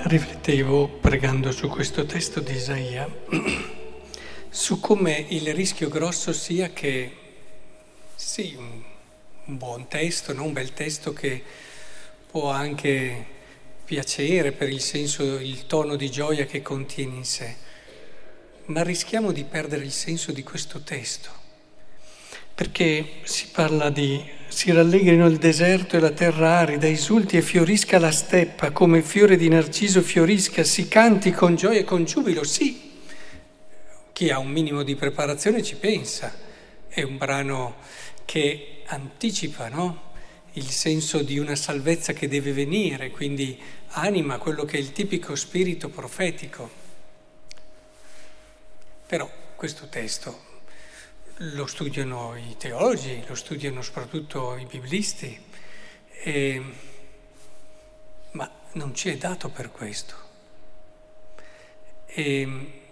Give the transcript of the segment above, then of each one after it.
Riflettevo, pregando su questo testo di Isaia, su come il rischio grosso sia che, sì, un, buon testo, no? un bel testo che può anche piacere per il senso, il tono di gioia che contiene in sé, ma rischiamo di perdere il senso di questo testo, perché si parla di si rallegrino il deserto e la terra arida, esulti e fiorisca la steppa, come fiore di narciso fiorisca, si canti con gioia e con giubilo, sì. Chi ha un minimo di preparazione ci pensa, è un brano che anticipa no? il senso di una salvezza che deve venire, quindi anima quello che è il tipico spirito profetico. Però questo testo lo studiano i teologi, lo studiano soprattutto i biblisti, e, ma non ci è dato per questo. E,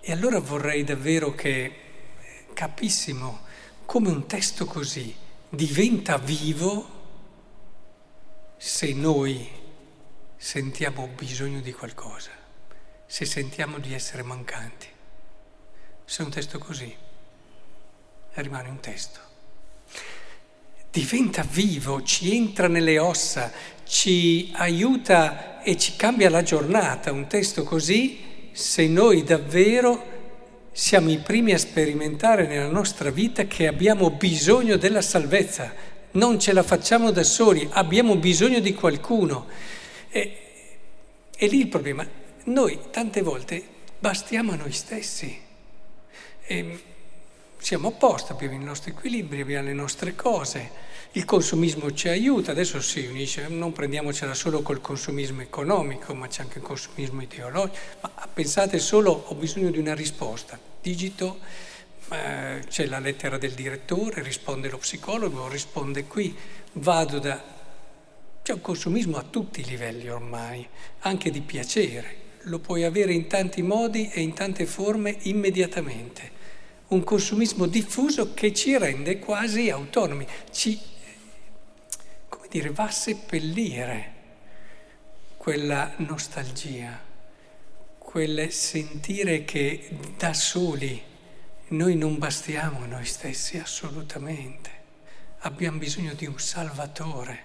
e allora vorrei davvero che capissimo come un testo così diventa vivo se noi sentiamo bisogno di qualcosa, se sentiamo di essere mancanti. Se un testo così rimane un testo. Diventa vivo, ci entra nelle ossa, ci aiuta e ci cambia la giornata. Un testo così, se noi davvero siamo i primi a sperimentare nella nostra vita che abbiamo bisogno della salvezza, non ce la facciamo da soli, abbiamo bisogno di qualcuno. E, e lì il problema, noi tante volte bastiamo a noi stessi. E, siamo a posto, abbiamo i nostri equilibri, abbiamo le nostre cose, il consumismo ci aiuta, adesso si unisce, non prendiamocela solo col consumismo economico, ma c'è anche il consumismo ideologico, ma pensate solo, ho bisogno di una risposta, digito, eh, c'è la lettera del direttore, risponde lo psicologo, risponde qui, vado da... C'è un consumismo a tutti i livelli ormai, anche di piacere, lo puoi avere in tanti modi e in tante forme immediatamente un consumismo diffuso che ci rende quasi autonomi, ci, come dire, va a seppellire quella nostalgia, quel sentire che da soli noi non bastiamo noi stessi assolutamente, abbiamo bisogno di un salvatore.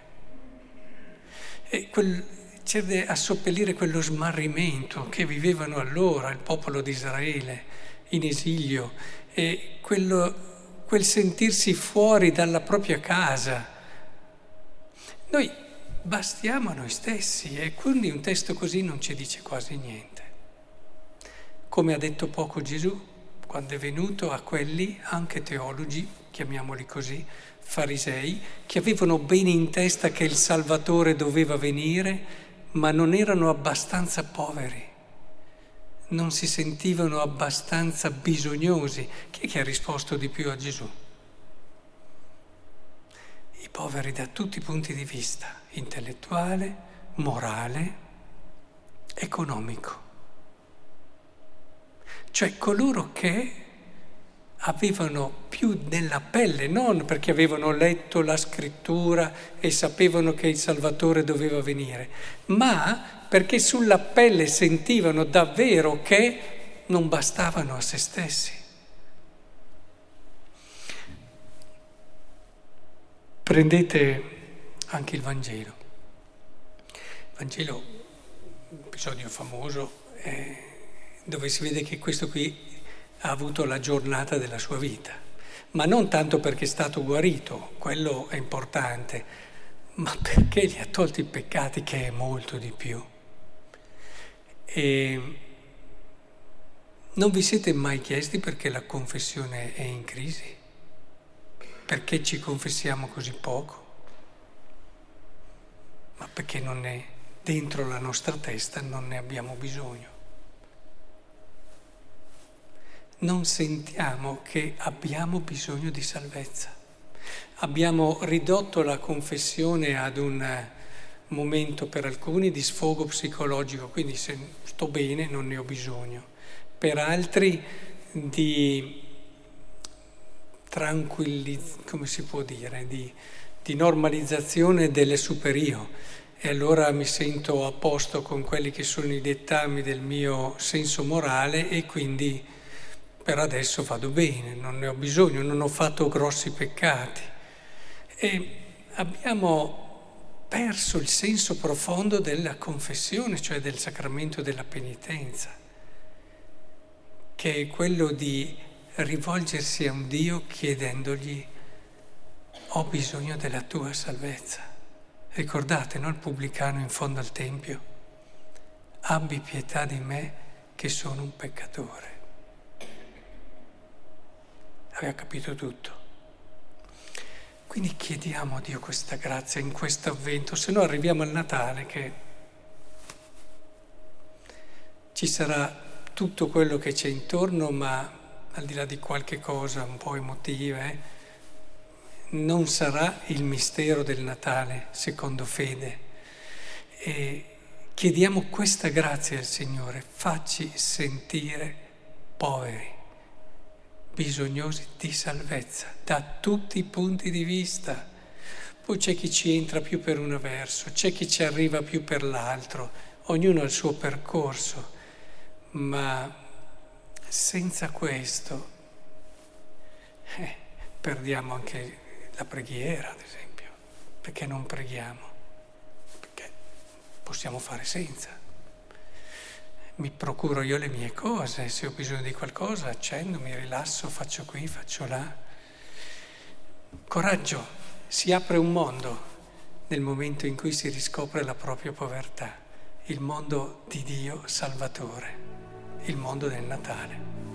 E quel, c'è a soppellire quello smarrimento che vivevano allora il popolo di Israele in esilio e quello, quel sentirsi fuori dalla propria casa. Noi bastiamo a noi stessi e quindi un testo così non ci dice quasi niente. Come ha detto poco Gesù quando è venuto a quelli, anche teologi, chiamiamoli così, farisei, che avevano bene in testa che il Salvatore doveva venire, ma non erano abbastanza poveri non si sentivano abbastanza bisognosi. Chi è che ha risposto di più a Gesù? I poveri da tutti i punti di vista, intellettuale, morale, economico. Cioè coloro che avevano più nella pelle, non perché avevano letto la scrittura e sapevano che il Salvatore doveva venire, ma perché sulla pelle sentivano davvero che non bastavano a se stessi. Prendete anche il Vangelo. Il Vangelo, un episodio famoso, eh, dove si vede che questo qui ha avuto la giornata della sua vita, ma non tanto perché è stato guarito, quello è importante, ma perché gli ha tolto i peccati, che è molto di più. E non vi siete mai chiesti perché la confessione è in crisi? Perché ci confessiamo così poco? Ma perché non è dentro la nostra testa, non ne abbiamo bisogno. Non sentiamo che abbiamo bisogno di salvezza. Abbiamo ridotto la confessione ad un momento per alcuni di sfogo psicologico, quindi se sto bene non ne ho bisogno, per altri di tranquillizzazione, come si può dire, di, di normalizzazione delle superio. e allora mi sento a posto con quelli che sono i dettami del mio senso morale e quindi per adesso vado bene, non ne ho bisogno, non ho fatto grossi peccati. E abbiamo perso il senso profondo della confessione, cioè del sacramento della penitenza, che è quello di rivolgersi a un Dio chiedendogli ho bisogno della tua salvezza. Ricordate, no, il pubblicano in fondo al Tempio? Abbi pietà di me che sono un peccatore. Aveva capito tutto. Quindi chiediamo a Dio questa grazia in questo avvento, se no arriviamo al Natale che ci sarà tutto quello che c'è intorno, ma al di là di qualche cosa un po' emotiva, eh, non sarà il mistero del Natale, secondo fede. E chiediamo questa grazia al Signore, facci sentire poveri, bisognosi di salvezza, da tutti i punti di vista. Poi c'è chi ci entra più per un verso, c'è chi ci arriva più per l'altro, ognuno ha il suo percorso, ma senza questo eh, perdiamo anche la preghiera, ad esempio. Perché non preghiamo? Perché possiamo fare senza. Mi procuro io le mie cose, se ho bisogno di qualcosa accendo, mi rilasso, faccio qui, faccio là. Coraggio, si apre un mondo nel momento in cui si riscopre la propria povertà, il mondo di Dio Salvatore, il mondo del Natale.